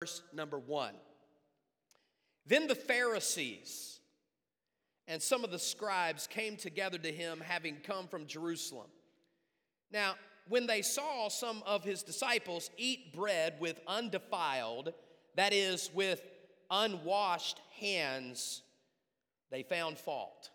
verse number one. Then the Pharisees and some of the scribes came together to him, having come from Jerusalem. Now, when they saw some of his disciples eat bread with undefiled, that is, with unwashed hands, they found fault.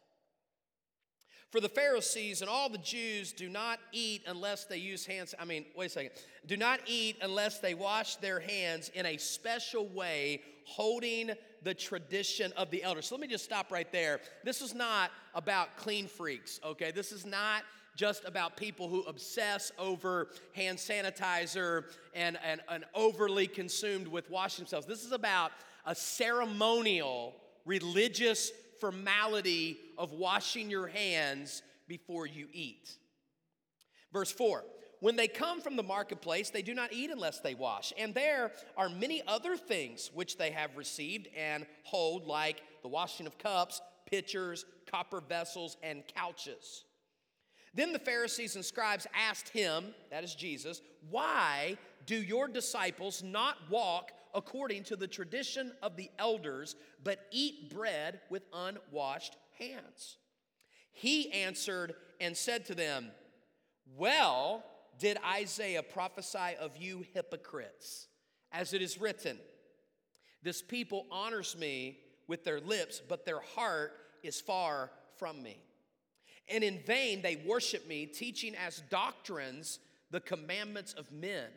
For the Pharisees and all the Jews do not eat unless they use hands. I mean, wait a second. Do not eat unless they wash their hands in a special way, holding the tradition of the elders. So let me just stop right there. This is not about clean freaks, okay? This is not just about people who obsess over hand sanitizer and, and, and overly consumed with washing themselves. This is about a ceremonial religious formality of washing your hands before you eat. Verse 4 When they come from the marketplace, they do not eat unless they wash. And there are many other things which they have received and hold, like the washing of cups, pitchers, copper vessels, and couches. Then the Pharisees and scribes asked him, that is Jesus, why do your disciples not walk according to the tradition of the elders, but eat bread with unwashed hands. He answered and said to them, Well, did Isaiah prophesy of you hypocrites? As it is written, This people honors me with their lips, but their heart is far from me. And in vain they worship me, teaching as doctrines the commandments of men.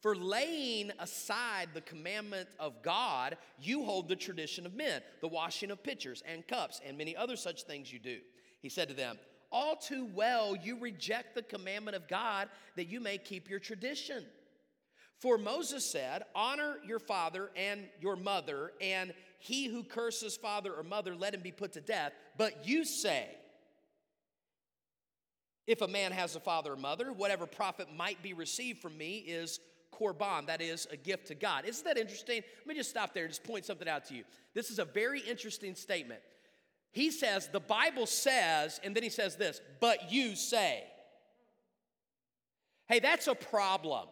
For laying aside the commandment of God, you hold the tradition of men, the washing of pitchers and cups, and many other such things you do. He said to them, All too well you reject the commandment of God that you may keep your tradition. For Moses said, Honor your father and your mother, and he who curses father or mother, let him be put to death. But you say, if a man has a father or mother, whatever profit might be received from me is korban, that is a gift to God. Isn't that interesting? Let me just stop there and just point something out to you. This is a very interesting statement. He says, the Bible says, and then he says this, but you say. Hey, that's a problem.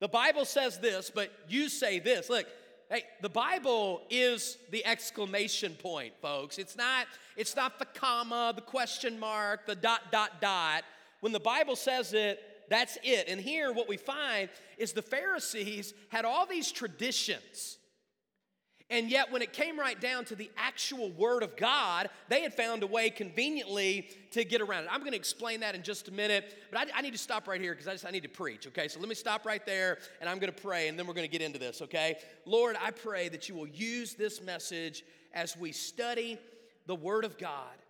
The Bible says this, but you say this. Look, hey, the Bible is the exclamation point, folks. It's not, it's not the comma, the question mark, the dot, dot, dot. When the Bible says it, that's it. And here, what we find is the Pharisees had all these traditions. And yet, when it came right down to the actual Word of God, they had found a way conveniently to get around it. I'm going to explain that in just a minute, but I, I need to stop right here because I just I need to preach. Okay, so let me stop right there, and I'm going to pray, and then we're going to get into this. Okay, Lord, I pray that you will use this message as we study the Word of God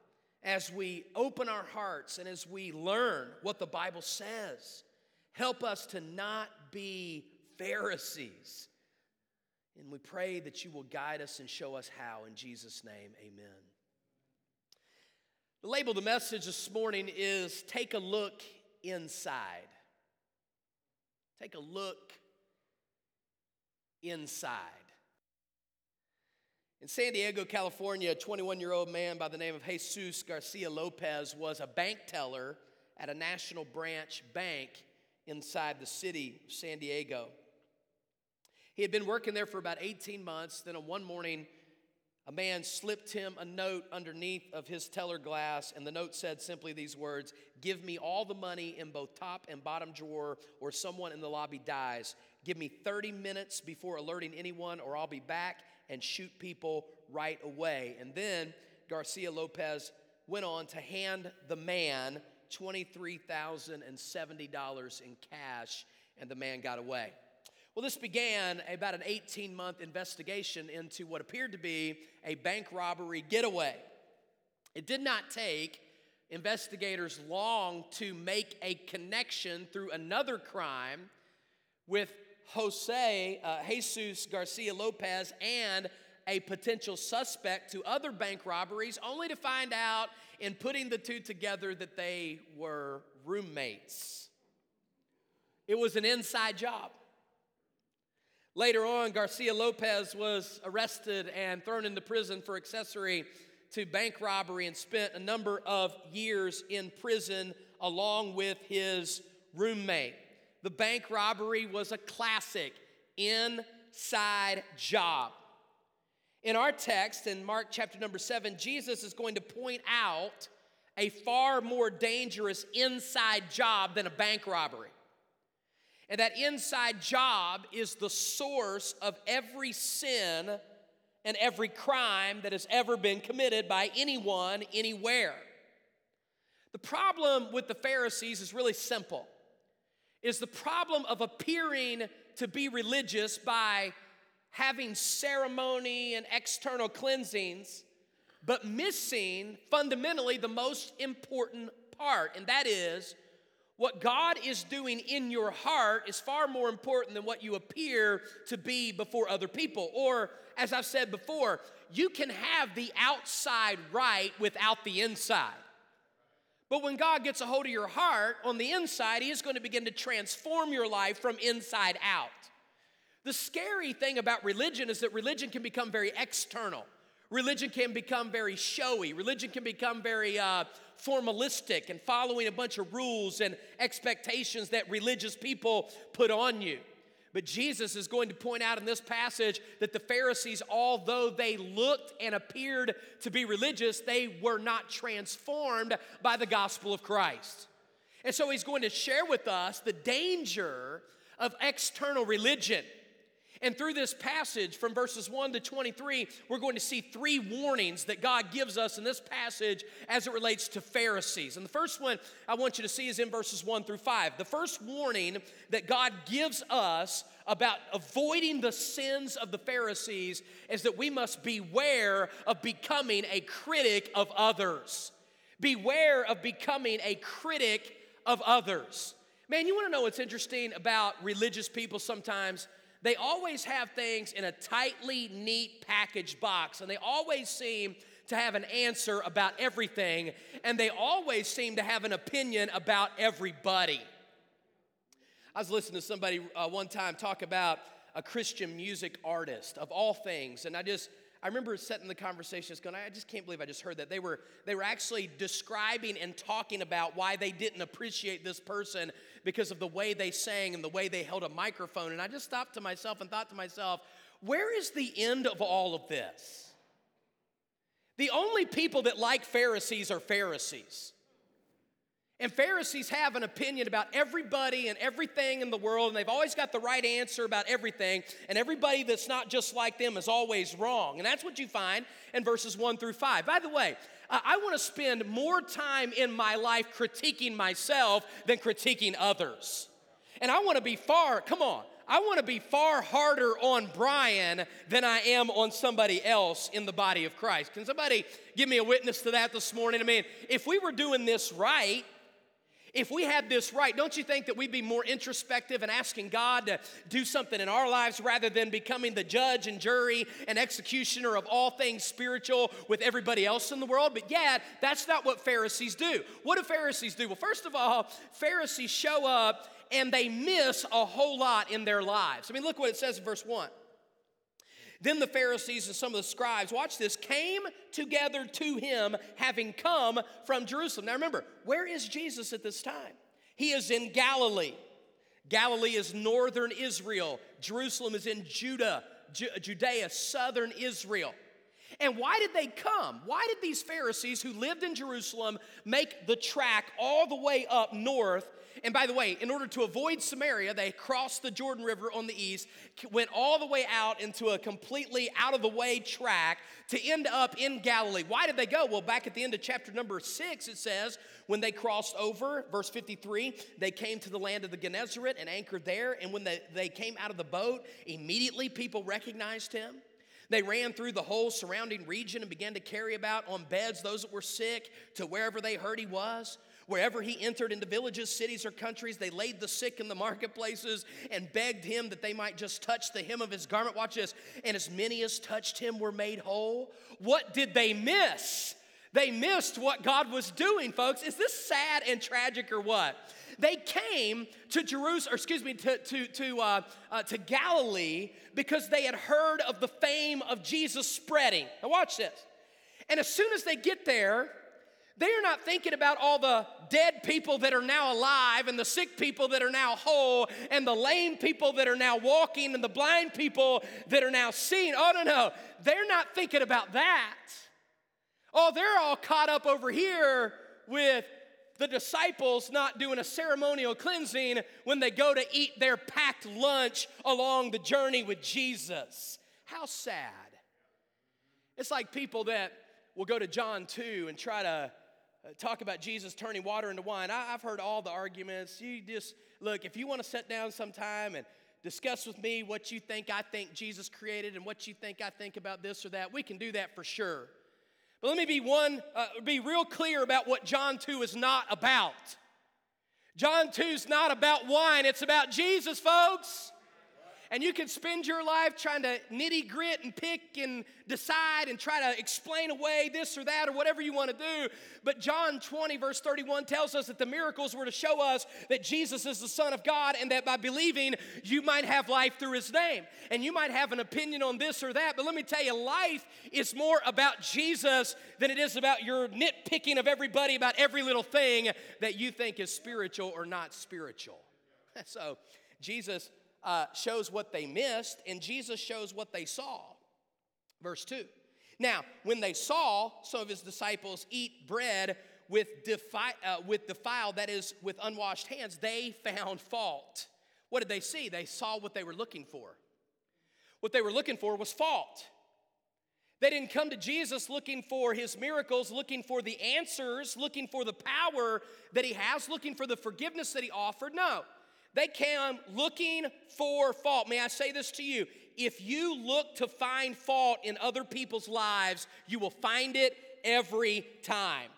as we open our hearts and as we learn what the Bible says. Help us to not be Pharisees. And we pray that you will guide us and show us how. In Jesus' name, amen. The label of the message this morning is Take a Look Inside. Take a look inside. In San Diego, California, a 21 year old man by the name of Jesus Garcia Lopez was a bank teller at a national branch bank inside the city of San Diego. He had been working there for about 18 months. Then, on one morning, a man slipped him a note underneath of his teller glass, and the note said simply these words Give me all the money in both top and bottom drawer, or someone in the lobby dies. Give me 30 minutes before alerting anyone, or I'll be back and shoot people right away. And then Garcia Lopez went on to hand the man $23,070 in cash, and the man got away. Well, this began about an 18 month investigation into what appeared to be a bank robbery getaway. It did not take investigators long to make a connection through another crime with Jose, uh, Jesus Garcia Lopez, and a potential suspect to other bank robberies, only to find out in putting the two together that they were roommates. It was an inside job. Later on, Garcia Lopez was arrested and thrown into prison for accessory to bank robbery and spent a number of years in prison along with his roommate. The bank robbery was a classic inside job. In our text, in Mark chapter number seven, Jesus is going to point out a far more dangerous inside job than a bank robbery. And that inside job is the source of every sin and every crime that has ever been committed by anyone, anywhere. The problem with the Pharisees is really simple. Is the problem of appearing to be religious by having ceremony and external cleansings, but missing fundamentally the most important part, and that is what God is doing in your heart is far more important than what you appear to be before other people. Or, as I've said before, you can have the outside right without the inside. But when God gets a hold of your heart on the inside, He is going to begin to transform your life from inside out. The scary thing about religion is that religion can become very external. Religion can become very showy. Religion can become very uh, formalistic and following a bunch of rules and expectations that religious people put on you. But Jesus is going to point out in this passage that the Pharisees, although they looked and appeared to be religious, they were not transformed by the gospel of Christ. And so he's going to share with us the danger of external religion. And through this passage from verses 1 to 23, we're going to see three warnings that God gives us in this passage as it relates to Pharisees. And the first one I want you to see is in verses 1 through 5. The first warning that God gives us about avoiding the sins of the Pharisees is that we must beware of becoming a critic of others. Beware of becoming a critic of others. Man, you want to know what's interesting about religious people sometimes? They always have things in a tightly neat package box, and they always seem to have an answer about everything, and they always seem to have an opinion about everybody. I was listening to somebody uh, one time talk about a Christian music artist of all things, and I just I remember setting the conversations going, I just can't believe I just heard that. They were, they were actually describing and talking about why they didn't appreciate this person because of the way they sang and the way they held a microphone. And I just stopped to myself and thought to myself, where is the end of all of this? The only people that like Pharisees are Pharisees. And Pharisees have an opinion about everybody and everything in the world, and they've always got the right answer about everything, and everybody that's not just like them is always wrong. And that's what you find in verses 1 through 5. By the way, I want to spend more time in my life critiquing myself than critiquing others. And I want to be far, come on, I want to be far harder on Brian than I am on somebody else in the body of Christ. Can somebody give me a witness to that this morning? I mean, if we were doing this right, if we had this right, don't you think that we'd be more introspective and asking God to do something in our lives rather than becoming the judge and jury and executioner of all things spiritual with everybody else in the world? But yet, that's not what Pharisees do. What do Pharisees do? Well, first of all, Pharisees show up and they miss a whole lot in their lives. I mean, look what it says in verse 1. Then the Pharisees and some of the scribes, watch this, came together to him, having come from Jerusalem. Now remember, where is Jesus at this time? He is in Galilee. Galilee is northern Israel, Jerusalem is in Judah, Judea, southern Israel. And why did they come? Why did these Pharisees who lived in Jerusalem make the track all the way up north and by the way, in order to avoid Samaria, they crossed the Jordan River on the east, went all the way out into a completely out of the way track to end up in Galilee. Why did they go? Well, back at the end of chapter number six, it says, when they crossed over, verse 53, they came to the land of the Gennesaret and anchored there. And when they, they came out of the boat, immediately people recognized him. They ran through the whole surrounding region and began to carry about on beds those that were sick to wherever they heard he was. Wherever he entered into villages, cities, or countries, they laid the sick in the marketplaces and begged him that they might just touch the hem of his garment. Watch this. And as many as touched him were made whole. What did they miss? They missed what God was doing, folks. Is this sad and tragic or what? They came to Jerusalem, or excuse me, to, to, to, uh, uh, to Galilee because they had heard of the fame of Jesus spreading. Now, watch this. And as soon as they get there, They're not thinking about all the dead people that are now alive and the sick people that are now whole and the lame people that are now walking and the blind people that are now seeing. Oh, no, no. They're not thinking about that. Oh, they're all caught up over here with the disciples not doing a ceremonial cleansing when they go to eat their packed lunch along the journey with Jesus. How sad. It's like people that will go to John 2 and try to talk about Jesus turning water into wine. I, have heard all the arguments. You just, look, if you want to sit down sometime and discuss with me what you think I think Jesus created and what you think I think about this or that, we can do that for sure. But let me be one, uh, be real clear about what John 2 is not about. John 2 is not about wine, it's about Jesus, folks. And you can spend your life trying to nitty grit and pick and decide and try to explain away this or that or whatever you want to do. But John 20, verse 31 tells us that the miracles were to show us that Jesus is the Son of God and that by believing, you might have life through His name. And you might have an opinion on this or that, but let me tell you, life is more about Jesus than it is about your nitpicking of everybody about every little thing that you think is spiritual or not spiritual. So, Jesus uh, shows what they missed, and Jesus shows what they saw. Verse 2. Now, when they saw some of his disciples eat bread with, defi- uh, with defiled, that is, with unwashed hands, they found fault. What did they see? They saw what they were looking for. What they were looking for was fault. They didn't come to Jesus looking for his miracles, looking for the answers, looking for the power that he has, looking for the forgiveness that he offered. No, they came looking for fault. May I say this to you? If you look to find fault in other people's lives, you will find it every time.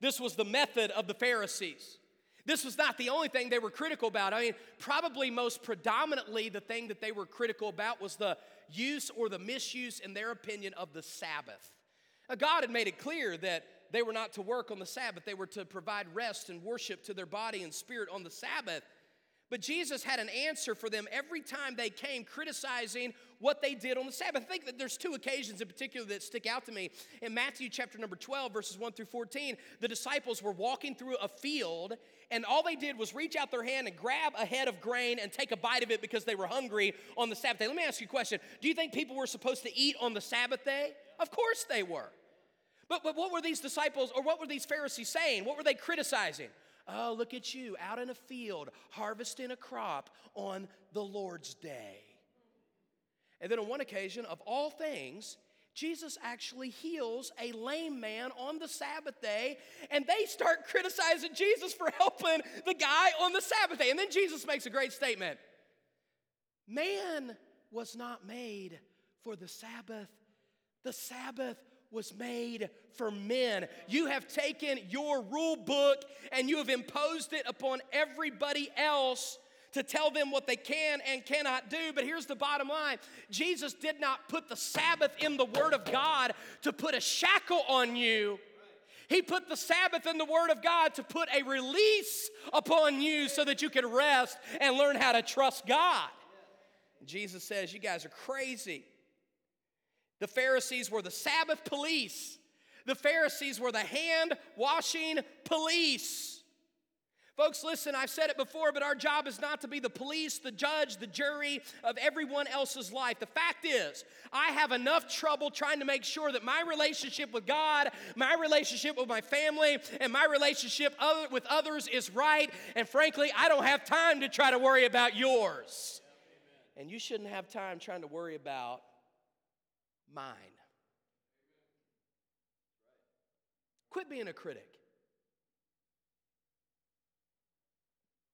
This was the method of the Pharisees. This was not the only thing they were critical about. I mean, probably most predominantly, the thing that they were critical about was the use or the misuse, in their opinion, of the Sabbath. Now, God had made it clear that they were not to work on the Sabbath, they were to provide rest and worship to their body and spirit on the Sabbath. But Jesus had an answer for them every time they came criticizing what they did on the Sabbath. I think that there's two occasions in particular that stick out to me. In Matthew chapter number 12, verses 1 through 14, the disciples were walking through a field, and all they did was reach out their hand and grab a head of grain and take a bite of it because they were hungry on the Sabbath day. Let me ask you a question Do you think people were supposed to eat on the Sabbath day? Of course they were. But, but what were these disciples or what were these Pharisees saying? What were they criticizing? Oh, look at you out in a field harvesting a crop on the Lord's day. And then on one occasion, of all things, Jesus actually heals a lame man on the Sabbath day, and they start criticizing Jesus for helping the guy on the Sabbath day. And then Jesus makes a great statement Man was not made for the Sabbath, the Sabbath was made for men. You have taken your rule book and you have imposed it upon everybody else to tell them what they can and cannot do. But here's the bottom line Jesus did not put the Sabbath in the Word of God to put a shackle on you. He put the Sabbath in the Word of God to put a release upon you so that you can rest and learn how to trust God. Jesus says, You guys are crazy. The Pharisees were the Sabbath police. The Pharisees were the hand washing police. Folks, listen, I've said it before, but our job is not to be the police, the judge, the jury of everyone else's life. The fact is, I have enough trouble trying to make sure that my relationship with God, my relationship with my family, and my relationship with others is right. And frankly, I don't have time to try to worry about yours. And you shouldn't have time trying to worry about mine. Quit being a critic.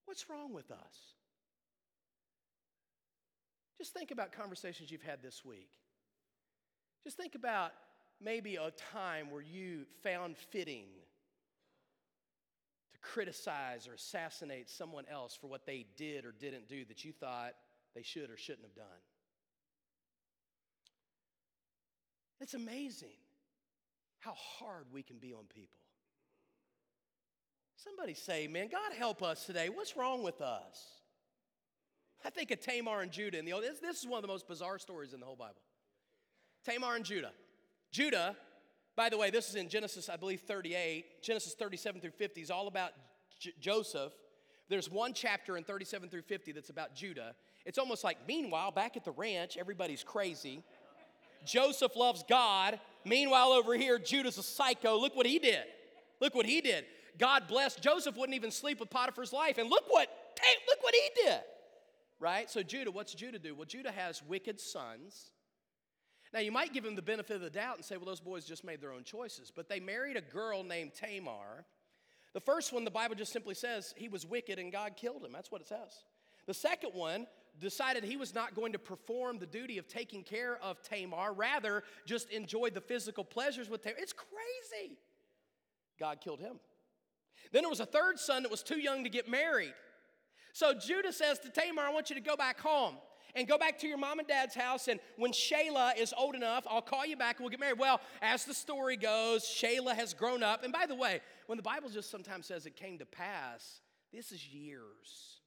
What's wrong with us? Just think about conversations you've had this week. Just think about maybe a time where you found fitting to criticize or assassinate someone else for what they did or didn't do that you thought they should or shouldn't have done. It's amazing how hard we can be on people. Somebody say, man, God help us today. What's wrong with us? I think of Tamar and Judah in the old. This, this is one of the most bizarre stories in the whole Bible. Tamar and Judah. Judah By the way, this is in Genesis, I believe, 38. Genesis 37 through 50 is all about J- Joseph. There's one chapter in 37 through 50 that's about Judah. It's almost like, meanwhile, back at the ranch, everybody's crazy. Joseph loves God. Meanwhile, over here, Judah's a psycho. Look what he did. Look what he did. God blessed Joseph wouldn't even sleep with Potiphar's life. And look what, hey, look what he did. Right? So Judah, what's Judah do? Well, Judah has wicked sons. Now you might give him the benefit of the doubt and say, well, those boys just made their own choices. But they married a girl named Tamar. The first one, the Bible just simply says he was wicked and God killed him. That's what it says. The second one decided he was not going to perform the duty of taking care of Tamar, rather, just enjoyed the physical pleasures with Tamar. It's crazy. God killed him. Then there was a third son that was too young to get married. So Judah says to Tamar, I want you to go back home and go back to your mom and dad's house. And when Shelah is old enough, I'll call you back and we'll get married. Well, as the story goes, Shelah has grown up. And by the way, when the Bible just sometimes says it came to pass, this is years.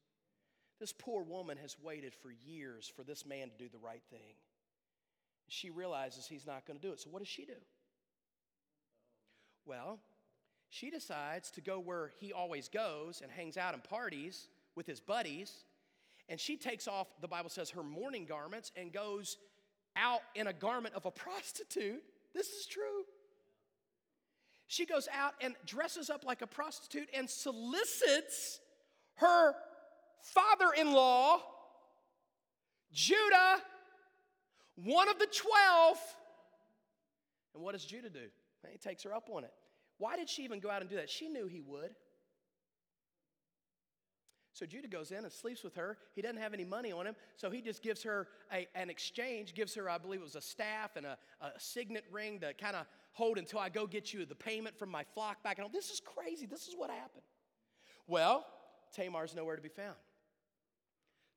This poor woman has waited for years for this man to do the right thing. She realizes he's not going to do it. So, what does she do? Well, she decides to go where he always goes and hangs out and parties with his buddies. And she takes off, the Bible says, her mourning garments and goes out in a garment of a prostitute. This is true. She goes out and dresses up like a prostitute and solicits her father in law, Judah, one of the 12. And what does Judah do? He takes her up on it. Why did she even go out and do that? She knew he would. So Judah goes in and sleeps with her. He doesn't have any money on him, so he just gives her a, an exchange, gives her, I believe it was a staff and a, a signet ring to kind of hold until I go get you the payment from my flock back. And this is crazy. This is what happened. Well, Tamar's nowhere to be found.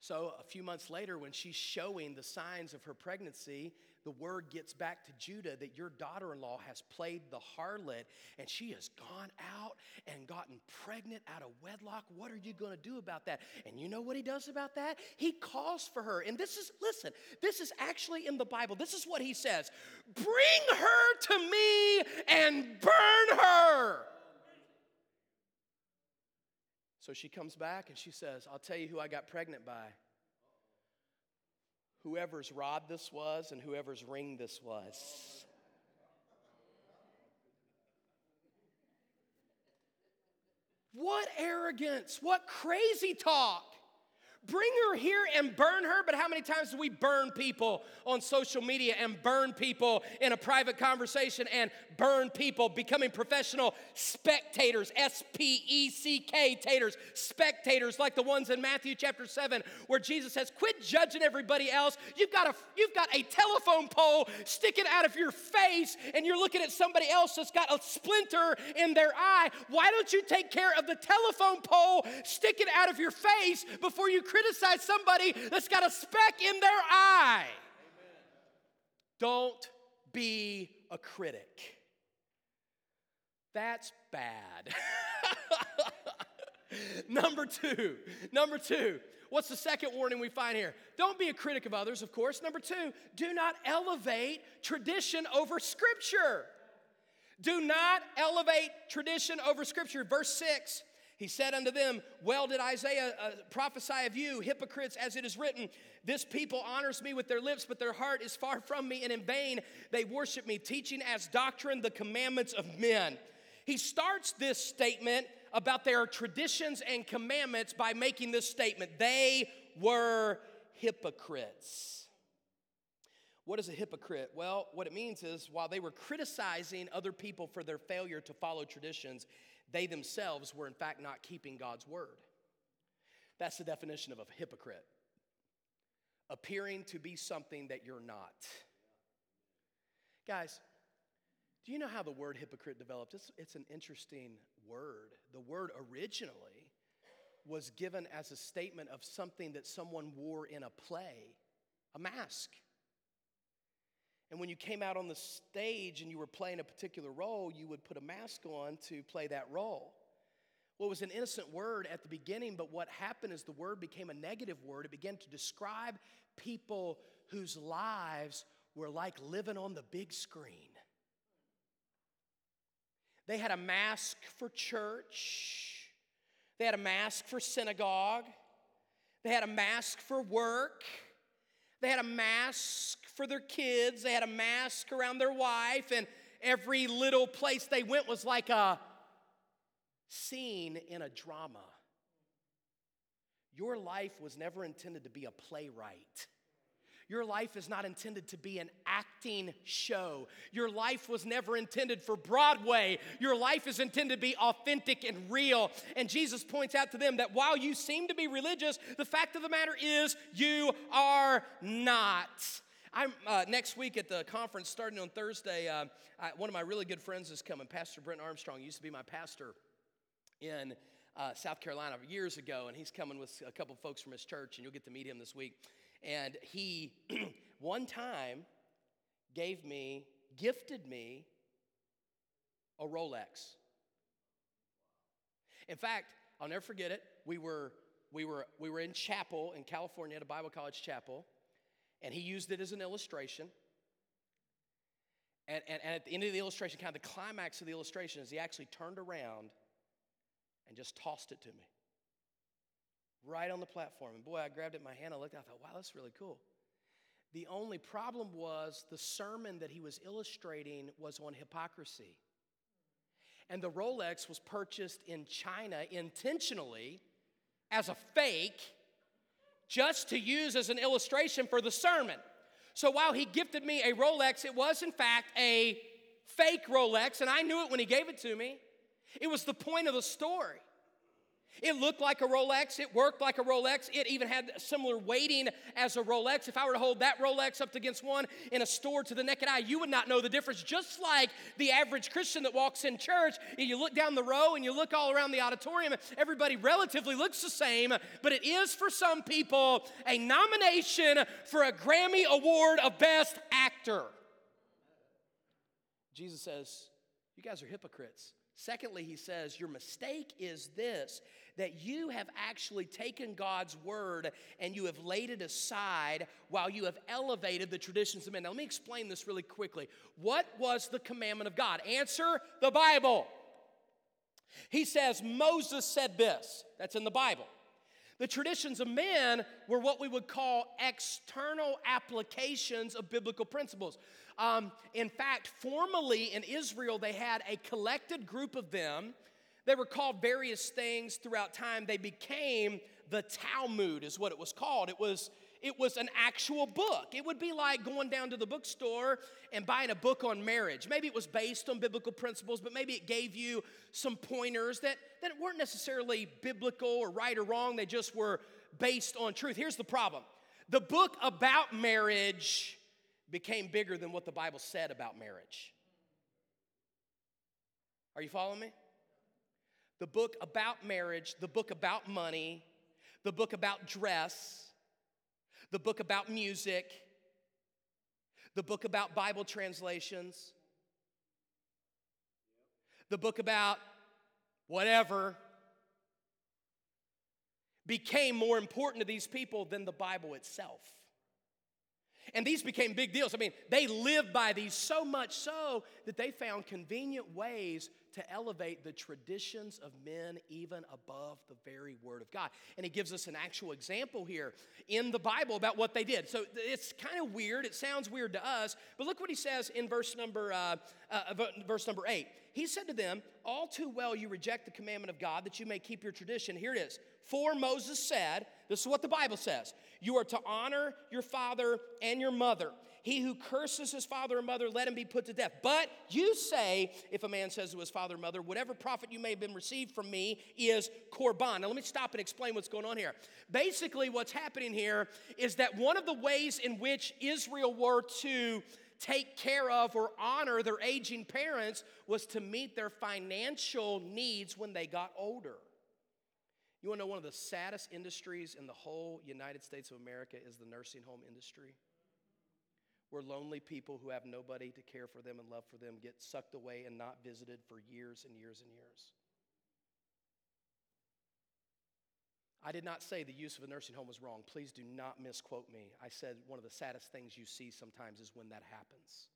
So a few months later, when she's showing the signs of her pregnancy, the word gets back to Judah that your daughter in law has played the harlot and she has gone out and gotten pregnant out of wedlock. What are you going to do about that? And you know what he does about that? He calls for her. And this is, listen, this is actually in the Bible. This is what he says Bring her to me and burn her. So she comes back and she says, I'll tell you who I got pregnant by whoever's rod this was and whoever's ring this was. What arrogance, what crazy talk. Bring her here and burn her, but how many times do we burn people on social media and burn people in a private conversation and burn people becoming professional spectators, S P E C K taters, spectators like the ones in Matthew chapter 7 where Jesus says, "Quit judging everybody else. You've got a you've got a telephone pole sticking out of your face and you're looking at somebody else that's got a splinter in their eye. Why don't you take care of the telephone pole sticking out of your face before you criticize somebody that's got a speck in their eye. Amen. Don't be a critic. That's bad. number two, number two, what's the second warning we find here? Don't be a critic of others, of course. Number two, do not elevate tradition over scripture. Do not elevate tradition over scripture. Verse 6 he said unto them, Well did Isaiah uh, prophesy of you, hypocrites, as it is written, This people honors me with their lips, but their heart is far from me, and in vain they worship me, teaching as doctrine the commandments of men. He starts this statement about their traditions and commandments by making this statement They were hypocrites. What is a hypocrite? Well, what it means is while they were criticizing other people for their failure to follow traditions, they themselves were, in fact, not keeping God's word. That's the definition of a hypocrite appearing to be something that you're not. Guys, do you know how the word hypocrite developed? It's, it's an interesting word. The word originally was given as a statement of something that someone wore in a play, a mask. And when you came out on the stage and you were playing a particular role, you would put a mask on to play that role. Well, it was an innocent word at the beginning, but what happened is the word became a negative word. It began to describe people whose lives were like living on the big screen. They had a mask for church, they had a mask for synagogue, they had a mask for work, they had a mask for their kids, they had a mask around their wife, and every little place they went was like a scene in a drama. Your life was never intended to be a playwright. Your life is not intended to be an acting show. Your life was never intended for Broadway. Your life is intended to be authentic and real. And Jesus points out to them that while you seem to be religious, the fact of the matter is you are not. I'm uh, next week at the conference starting on Thursday. Uh, I, one of my really good friends is coming. Pastor Brent Armstrong used to be my pastor in uh, South Carolina years ago, and he's coming with a couple folks from his church, and you'll get to meet him this week. And he, one time, gave me, gifted me a Rolex. In fact, I'll never forget it. We were, we were, we were in chapel in California at a Bible college chapel, and he used it as an illustration. And, and, and at the end of the illustration, kind of the climax of the illustration, is he actually turned around and just tossed it to me right on the platform. And boy, I grabbed it in my hand. I looked, I thought, wow, that's really cool. The only problem was the sermon that he was illustrating was on hypocrisy. And the Rolex was purchased in China intentionally as a fake, just to use as an illustration for the sermon. So while he gifted me a Rolex, it was in fact a fake Rolex, and I knew it when he gave it to me. It was the point of the story. It looked like a Rolex. It worked like a Rolex. It even had similar weighting as a Rolex. If I were to hold that Rolex up against one in a store to the naked eye, you would not know the difference. Just like the average Christian that walks in church, you look down the row and you look all around the auditorium, everybody relatively looks the same, but it is for some people a nomination for a Grammy Award of Best Actor. Jesus says, You guys are hypocrites. Secondly, he says, Your mistake is this that you have actually taken God's word and you have laid it aside while you have elevated the traditions of men. Now, let me explain this really quickly. What was the commandment of God? Answer the Bible. He says, Moses said this. That's in the Bible. The traditions of men were what we would call external applications of biblical principles. Um, in fact, formally in Israel, they had a collected group of them. They were called various things throughout time. They became the Talmud, is what it was called. It was, it was an actual book. It would be like going down to the bookstore and buying a book on marriage. Maybe it was based on biblical principles, but maybe it gave you some pointers that, that weren't necessarily biblical or right or wrong. They just were based on truth. Here's the problem the book about marriage became bigger than what the Bible said about marriage. Are you following me? The book about marriage, the book about money, the book about dress, the book about music, the book about Bible translations, the book about whatever became more important to these people than the Bible itself. And these became big deals. I mean, they lived by these so much so that they found convenient ways to elevate the traditions of men even above the very word of God. And he gives us an actual example here in the Bible about what they did. So it's kind of weird. It sounds weird to us, but look what he says in verse number uh, uh, verse number eight. He said to them, "All too well you reject the commandment of God that you may keep your tradition." Here it is. For Moses said, "This is what the Bible says: You are to honor your father and your mother." He who curses his father or mother, let him be put to death. But you say, if a man says to his father or mother, whatever profit you may have been received from me is korban. Now, let me stop and explain what's going on here. Basically, what's happening here is that one of the ways in which Israel were to take care of or honor their aging parents was to meet their financial needs when they got older. You want to know one of the saddest industries in the whole United States of America is the nursing home industry? where lonely people who have nobody to care for them and love for them get sucked away and not visited for years and years and years. I did not say the use of a nursing home was wrong. Please do not misquote me. I said one of the saddest things you see sometimes is when that happens.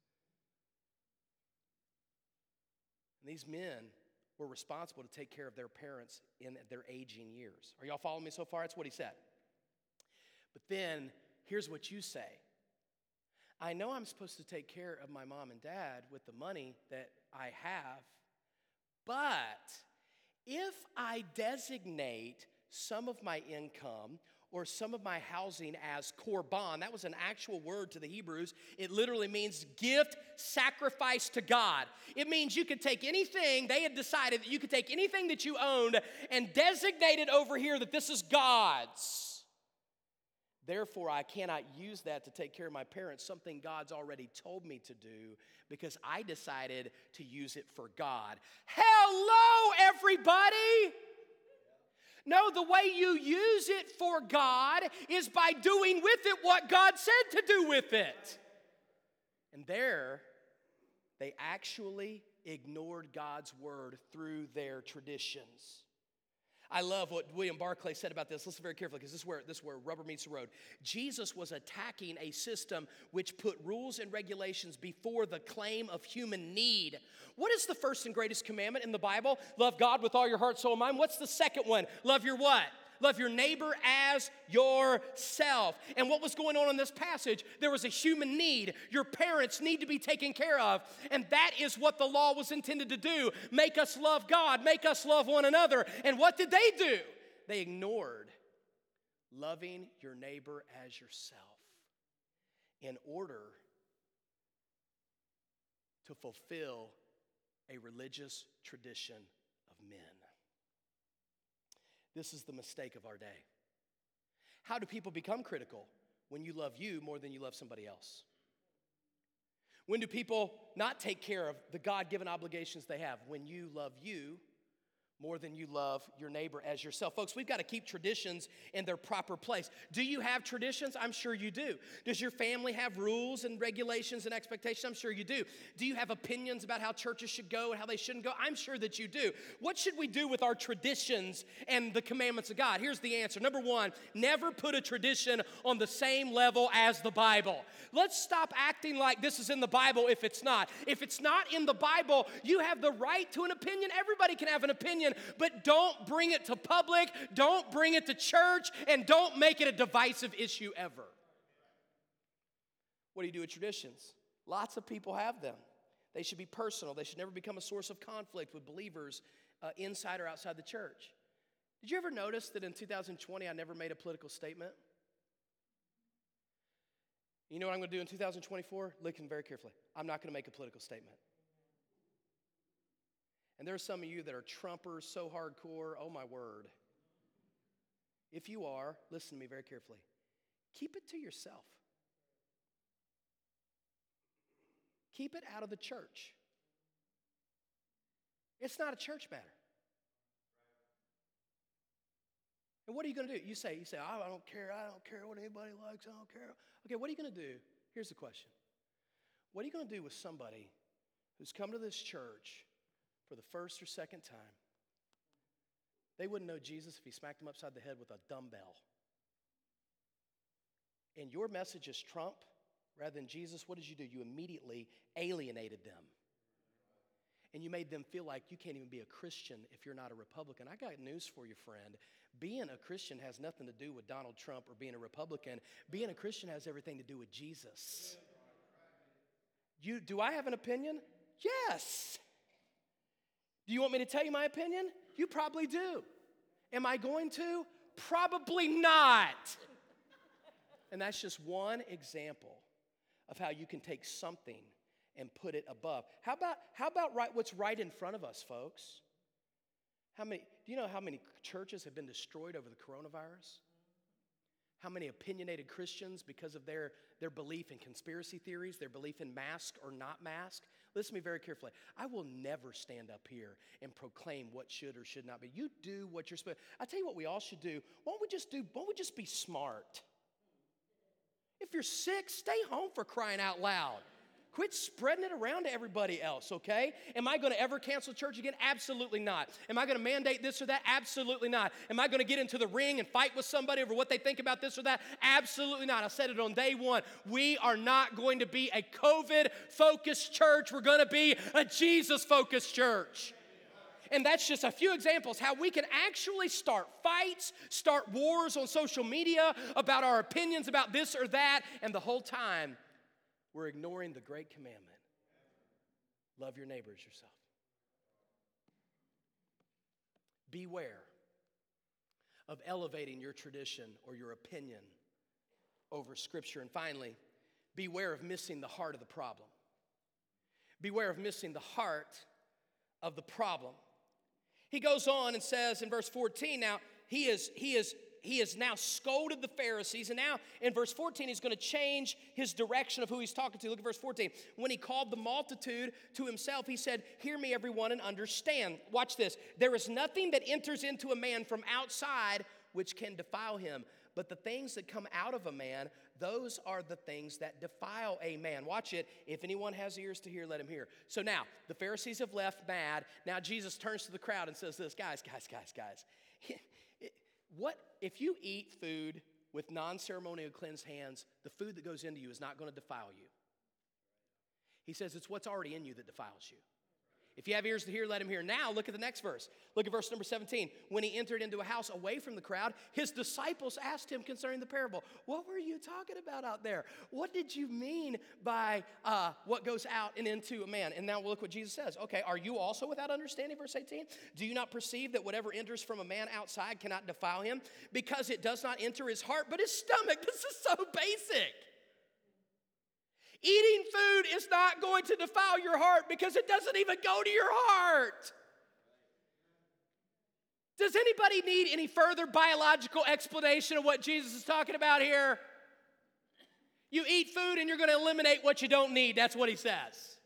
And these men were responsible to take care of their parents in their aging years. Are y'all following me so far? That's what he said. But then, here's what you say I know I'm supposed to take care of my mom and dad with the money that I have, but if I designate some of my income or some of my housing as korban. That was an actual word to the Hebrews. It literally means gift, sacrifice to God. It means you could take anything, they had decided that you could take anything that you owned and designate it over here that this is God's. Therefore, I cannot use that to take care of my parents, something God's already told me to do because I decided to use it for God. Hello, everybody! No, the way you use it for God is by doing with it what God said to do with it. And there, they actually ignored God's word through their traditions. I love what William Barclay said about this. Listen very carefully because this is where this is where rubber meets the road. Jesus was attacking a system which put rules and regulations before the claim of human need. What is the first and greatest commandment in the Bible? Love God with all your heart, soul, and mind. What's the second one? Love your what? Love your neighbor as yourself. And what was going on in this passage? There was a human need. Your parents need to be taken care of. And that is what the law was intended to do make us love God, make us love one another. And what did they do? They ignored loving your neighbor as yourself in order to fulfill a religious tradition of men. This is the mistake of our day. How do people become critical? When you love you more than you love somebody else. When do people not take care of the God given obligations they have? When you love you more than you love your neighbor as yourself. Folks, we've got to keep traditions in their proper place. Do you have traditions? I'm sure you do. Does your family have rules and regulations and expectations? I'm sure you do. Do you have opinions about how churches should go and how they shouldn't go? I'm sure that you do. What should we do with our traditions and the commandments of God? Here's the answer. Number one, never put a tradition on the same level as the Bible. Let's stop acting like this is in the Bible if it's not. If it's not in the Bible, you have the right to an opinion. Everybody can have an opinion opinion, but don't bring it to public, don't bring it to church, and don't make it a divisive issue ever. What do you do with traditions? Lots of people have them. They should be personal, they should never become a source of conflict with believers uh, inside or outside the church. Did you ever notice that in 2020 I never made a political statement? You know what I'm going to do in 2024? Listen very carefully. I'm not going to make a political statement. And there are some of you that are Trumpers so hardcore, oh my word. If you are, listen to me very carefully. Keep it to yourself. Keep it out of the church. It's not a church matter. And what are you going to do? You say, you say, I don't care. I don't care what anybody likes. I don't care. Okay, what are you going to do? Here's the question. What are you going to do with somebody who's come to this church for the first or second time, they wouldn't know Jesus if he smacked them upside the head with a dumbbell. And your message is Trump rather than Jesus. What did you do? You immediately alienated them. And you made them feel like you can't even be a Christian if you're not a Republican. I got news for you, friend. Being a Christian has nothing to do with Donald Trump or being a Republican. Being a Christian has everything to do with Jesus. You, do I have an opinion? Yes. Do you want me to tell you my opinion? You probably do. Am I going to? Probably not. And that's just one example of how you can take something and put it above. How about how about right what's right in front of us, folks? How many do you know how many churches have been destroyed over the coronavirus? How many opinionated Christians because of their, their belief in conspiracy theories, their belief in mask or not mask, Listen to me very carefully. I will never stand up here and proclaim what should or should not be. You do what you're supposed. I tell you what we all should do. Why don't we just do? Why don't we just be smart? If you're sick, stay home for crying out loud. Quit spreading it around to everybody else, okay? Am I gonna ever cancel church again? Absolutely not. Am I gonna mandate this or that? Absolutely not. Am I gonna get into the ring and fight with somebody over what they think about this or that? Absolutely not. I said it on day one. We are not going to be a COVID focused church, we're gonna be a Jesus focused church. And that's just a few examples how we can actually start fights, start wars on social media about our opinions about this or that, and the whole time we're ignoring the great commandment love your neighbor as yourself. Beware of elevating your tradition or your opinion over Scripture. And finally, beware of missing the heart of the problem. Beware of missing the heart of the problem. He goes on and says in verse 14, now he is, he is he has now scolded the Pharisees. And now in verse 14, he's going to change his direction of who he's talking to. Look at verse 14. When he called the multitude to himself, he said, Hear me, everyone, and understand. Watch this. There is nothing that enters into a man from outside which can defile him. But the things that come out of a man, those are the things that defile a man. Watch it. If anyone has ears to hear, let him hear. So now, the Pharisees have left mad. Now Jesus turns to the crowd and says this Guys, guys, guys, guys. What if you eat food with non ceremonial cleansed hands, the food that goes into you is not going to defile you. He says it's what's already in you that defiles you. If you have ears to hear, let him hear. Now, look at the next verse. Look at verse number 17. When he entered into a house away from the crowd, his disciples asked him concerning the parable, What were you talking about out there? What did you mean by uh, what goes out and into a man? And now look what Jesus says. Okay, are you also without understanding? Verse 18. Do you not perceive that whatever enters from a man outside cannot defile him? Because it does not enter his heart, but his stomach. This is so basic. Eating food is not going to defile your heart because it doesn't even go to your heart. Does anybody need any further biological explanation of what Jesus is talking about here? You eat food and you're going to eliminate what you don't need. That's what he says.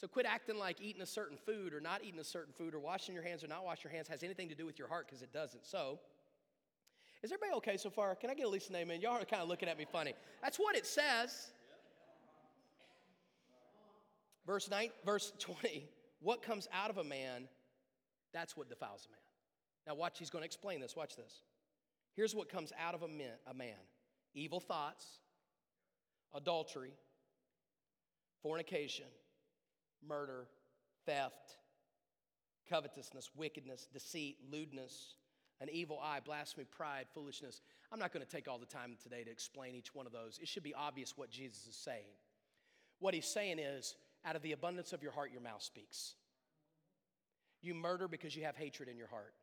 So quit acting like eating a certain food or not eating a certain food or washing your hands or not washing your hands has anything to do with your heart because it doesn't. So, is everybody okay so far? Can I get at least an amen? Y'all are kind of looking at me funny. That's what it says. Verse, 9, verse 20, what comes out of a man, that's what defiles a man. Now, watch, he's going to explain this. Watch this. Here's what comes out of a man, a man evil thoughts, adultery, fornication, murder, theft, covetousness, wickedness, deceit, lewdness, an evil eye, blasphemy, pride, foolishness. I'm not going to take all the time today to explain each one of those. It should be obvious what Jesus is saying. What he's saying is, out of the abundance of your heart, your mouth speaks. You murder because you have hatred in your heart.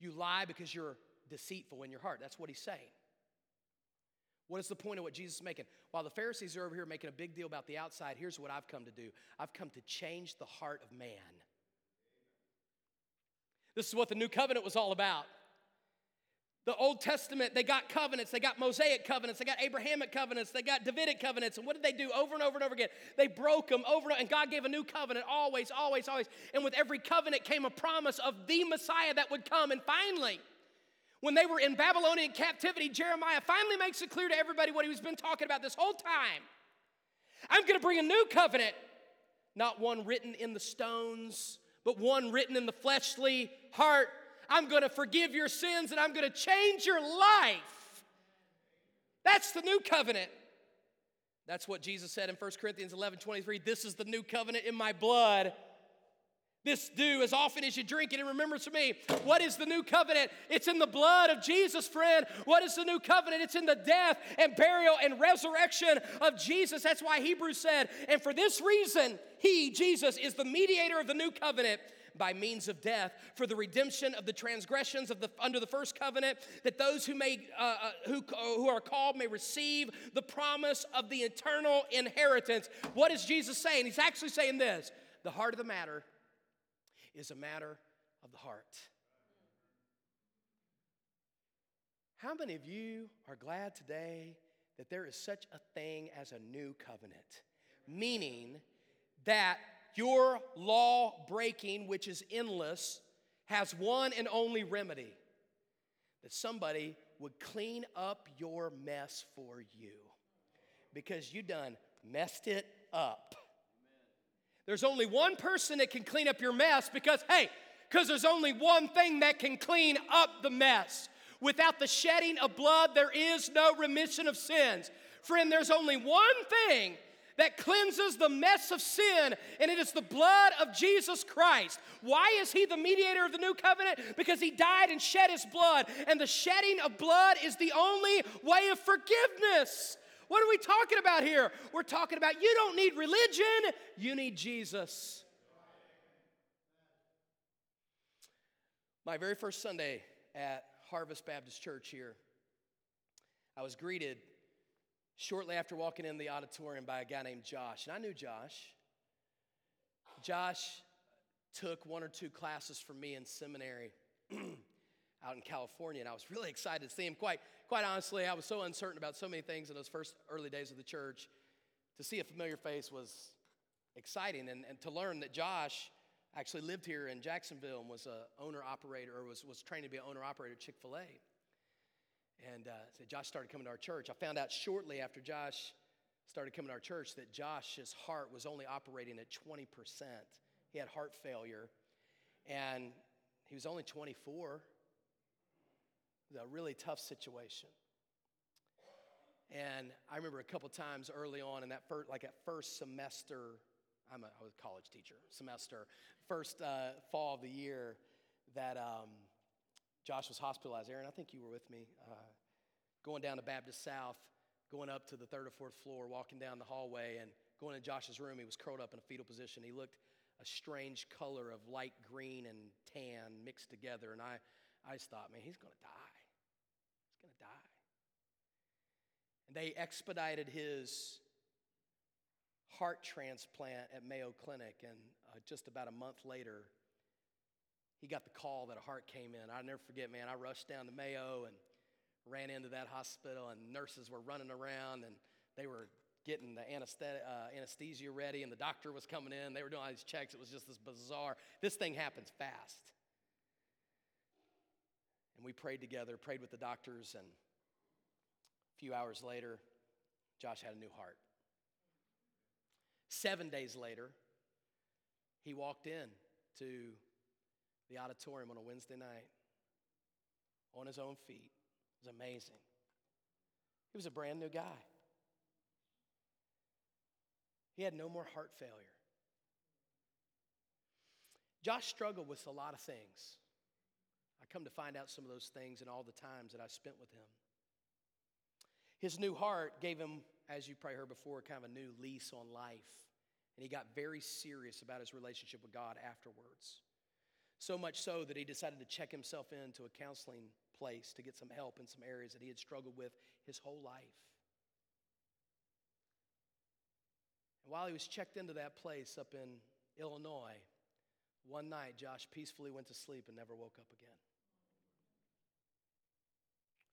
You lie because you're deceitful in your heart. That's what he's saying. What is the point of what Jesus is making? While the Pharisees are over here making a big deal about the outside, here's what I've come to do I've come to change the heart of man. This is what the new covenant was all about. The Old Testament, they got covenants, they got Mosaic covenants, they got Abrahamic covenants, they got Davidic covenants. And what did they do over and over and over again? They broke them over and over, and God gave a new covenant always, always, always. And with every covenant came a promise of the Messiah that would come. And finally, when they were in Babylonian captivity, Jeremiah finally makes it clear to everybody what he's been talking about this whole time. I'm going to bring a new covenant, not one written in the stones, but one written in the fleshly heart I'm going to forgive your sins and I'm going to change your life. That's the new covenant. That's what Jesus said in 1 Corinthians 11 23. This is the new covenant in my blood. This do as often as you drink it in remembrance of me. What is the new covenant? It's in the blood of Jesus, friend. What is the new covenant? It's in the death and burial and resurrection of Jesus. That's why Hebrews said, and for this reason, He, Jesus, is the mediator of the new covenant by means of death for the redemption of the transgressions of the under the first covenant that those who may uh, uh, who, uh, who are called may receive the promise of the eternal inheritance. What is jesus saying? He's actually saying this the heart of the matter is a matter of the heart. How many of you are glad today that there is such a thing as a new covenant? Meaning that your law breaking, which is endless, has one and only remedy that somebody would clean up your mess for you. Because you done messed it up. There's only one person that can clean up your mess because, hey, because there's only one thing that can clean up the mess. Without the shedding of blood, there is no remission of sins. Friend, there's only one thing that cleanses the mess of sin, and it is the blood of Jesus Christ. Why is he the mediator of the new covenant? Because he died and shed his blood, and the shedding of blood is the only way of forgiveness. What are we talking about here? We're talking about you don't need religion, you need Jesus. My very first Sunday at Harvest Baptist Church here, I was greeted shortly after walking in the auditorium by a guy named Josh. And I knew Josh. Josh took one or two classes from me in seminary out in California, and I was really excited to see him. Quite, quite honestly, I was so uncertain about so many things in those first early days of the church. To see a familiar face was exciting, and, and to learn that Josh actually lived here in Jacksonville and was a owner operator, or was, was trained to be an owner operator at Chick fil A. And uh, so Josh started coming to our church. I found out shortly after Josh started coming to our church that Josh's heart was only operating at 20%. He had heart failure, and he was only 24. It was a really tough situation. And I remember a couple times early on in that first, like at first semester, I'm a, I was a college teacher, semester, first uh, fall of the year, that um, Josh was hospitalized. Aaron, I think you were with me. Uh, going down to Baptist South, going up to the third or fourth floor, walking down the hallway, and going in Josh's room. He was curled up in a fetal position. He looked a strange color of light green and tan mixed together. And I, I just thought, man, he's going to die. He's going to die. And they expedited his heart transplant at Mayo Clinic. And uh, just about a month later, he got the call that a heart came in. I'll never forget, man. I rushed down to Mayo and ran into that hospital, and nurses were running around and they were getting the uh, anesthesia ready, and the doctor was coming in. They were doing all these checks. It was just this bizarre. This thing happens fast. And we prayed together, prayed with the doctors, and a few hours later, Josh had a new heart. Seven days later, he walked in to the auditorium on a Wednesday night on his own feet. Was amazing. He was a brand new guy. He had no more heart failure. Josh struggled with a lot of things. I come to find out some of those things in all the times that I spent with him. His new heart gave him, as you probably heard before, kind of a new lease on life. And he got very serious about his relationship with God afterwards. So much so that he decided to check himself into a counseling place to get some help in some areas that he had struggled with his whole life. And while he was checked into that place up in Illinois, one night Josh peacefully went to sleep and never woke up again.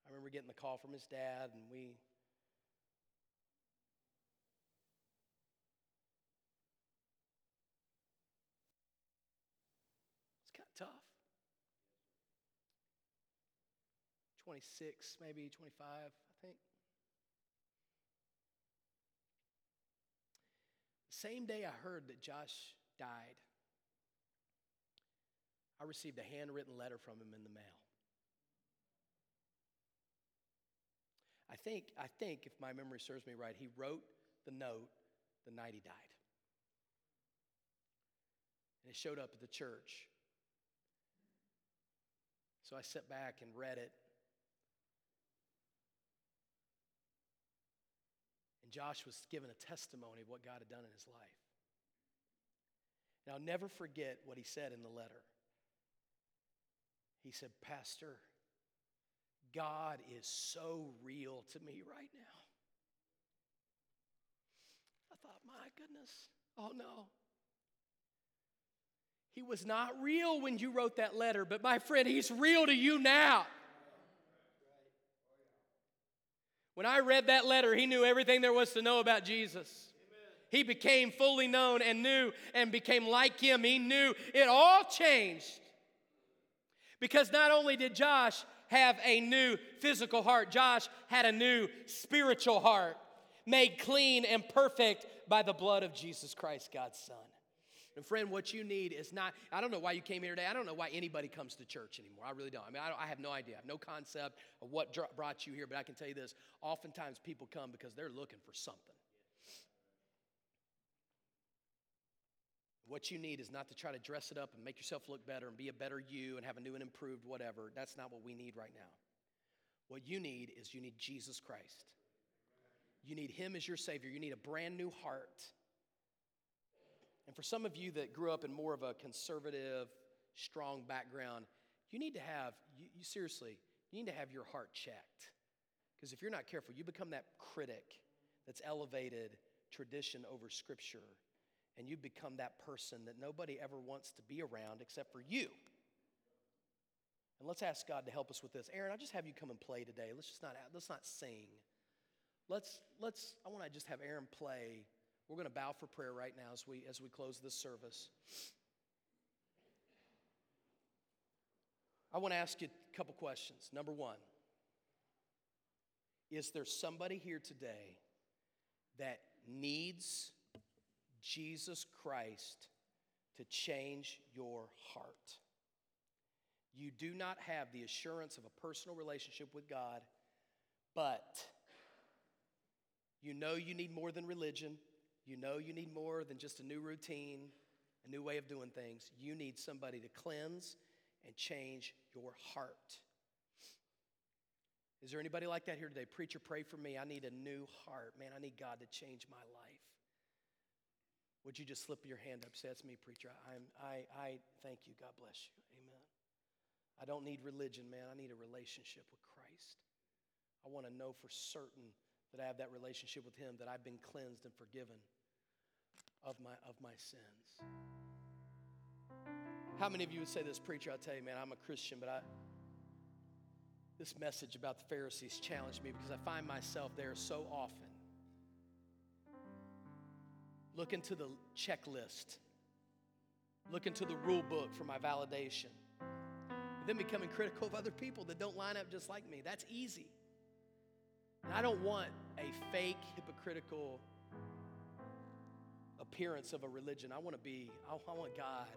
I remember getting the call from his dad, and we It's kind of tough. 26, maybe 25, I think. Same day I heard that Josh died, I received a handwritten letter from him in the mail. I think, I think, if my memory serves me right, he wrote the note the night he died. And it showed up at the church. So I sat back and read it Josh was given a testimony of what God had done in his life. I'll never forget what he said in the letter. He said, Pastor, God is so real to me right now. I thought, my goodness, oh no. He was not real when you wrote that letter, but my friend, he's real to you now. When I read that letter, he knew everything there was to know about Jesus. He became fully known and knew and became like him. He knew it all changed. Because not only did Josh have a new physical heart, Josh had a new spiritual heart. made clean and perfect by the blood of Jesus Christ, God's Son. And friend, what you need is not, I don't know why you came here today. I don't know why anybody comes to church anymore. I really don't. I mean, I, don't, I have no idea. I have no concept of what brought you here, but I can tell you this. Oftentimes people come because they're looking for something. What you need is not to try to dress it up and make yourself look better and be a better you and have a new and improved whatever. That's not what we need right now. What you need is you need Jesus Christ. You need Him as your Savior. You need a brand new heart. And for some of you that grew up in more of a conservative, strong background, you need to have, you, you seriously, you need to have your heart checked. Because if you're not careful, you become that critic that's elevated tradition over Scripture and you become that person that nobody ever wants to be around except for you. And let's ask God to help us with this. Aaron, I'll just have you come and play today. Let's just not let's not sing. Let's let's I want to just have Aaron play. We're going to bow for prayer right now as we as we close this service. I want to ask you a couple questions. Number 1, is there somebody here today that needs Jesus Christ to change your heart. You do not have the assurance of a personal relationship with God, but you know you need more than religion. You know you need more than just a new routine, a new way of doing things. You need somebody to cleanse and change your heart. Is there anybody like that here today? Preacher, pray for me. I need a new heart. Man, I need God to change my life. Would you just slip your hand up? Say, That's me, preacher. I'm, I, I thank you. God bless you. Amen. I don't need religion, man. I need a relationship with Christ. I want to know for certain that I have that relationship with Him, that I've been cleansed and forgiven of my, of my sins. How many of you would say this, preacher? I tell you, man, I'm a Christian, but I, this message about the Pharisees challenged me because I find myself there so often Look into the checklist. Look into the rule book for my validation. And then becoming critical of other people that don't line up just like me. That's easy. And I don't want a fake, hypocritical appearance of a religion. I want to be, I want God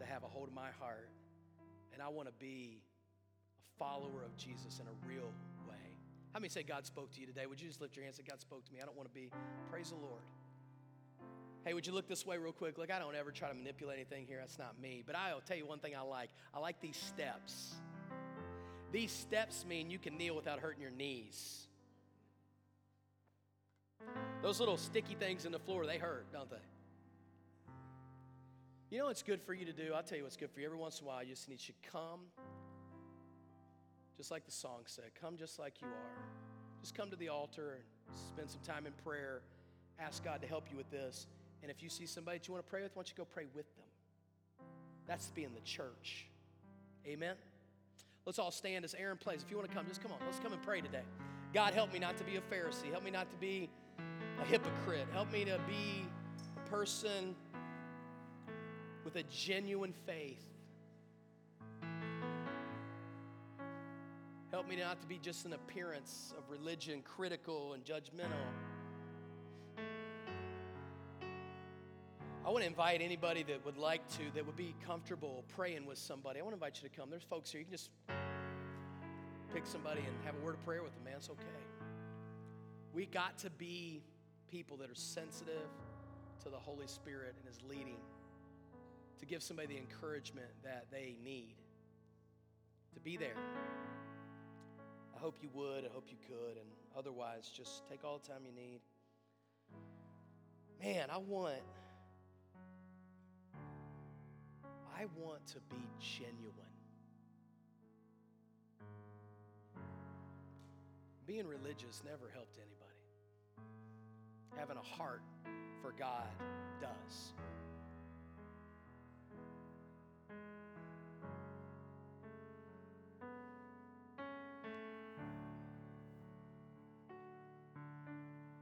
to have a hold of my heart. And I want to be a follower of Jesus in a real way. How many say God spoke to you today? Would you just lift your hands and say, God spoke to me? I don't want to be. Praise the Lord. Hey, would you look this way real quick? Look, I don't ever try to manipulate anything here. That's not me. But I'll tell you one thing I like I like these steps. These steps mean you can kneel without hurting your knees. Those little sticky things in the floor, they hurt, don't they? You know what's good for you to do? I'll tell you what's good for you. Every once in a while, you just need to come, just like the song said, come just like you are. Just come to the altar and spend some time in prayer. Ask God to help you with this. And if you see somebody that you want to pray with, why don't you go pray with them? That's being the church. Amen. Let's all stand as Aaron plays. If you want to come, just come on. Let's come and pray today. God, help me not to be a Pharisee. Help me not to be a hypocrite. Help me to be a person with a genuine faith. Help me not to be just an appearance of religion, critical and judgmental. I want to invite anybody that would like to, that would be comfortable praying with somebody. I want to invite you to come. There's folks here. You can just pick somebody and have a word of prayer with them, man. It's okay. We got to be people that are sensitive to the Holy Spirit and His leading to give somebody the encouragement that they need to be there. I hope you would. I hope you could. And otherwise, just take all the time you need. Man, I want I want to be genuine. Being religious never helped anybody. Having a heart for God does.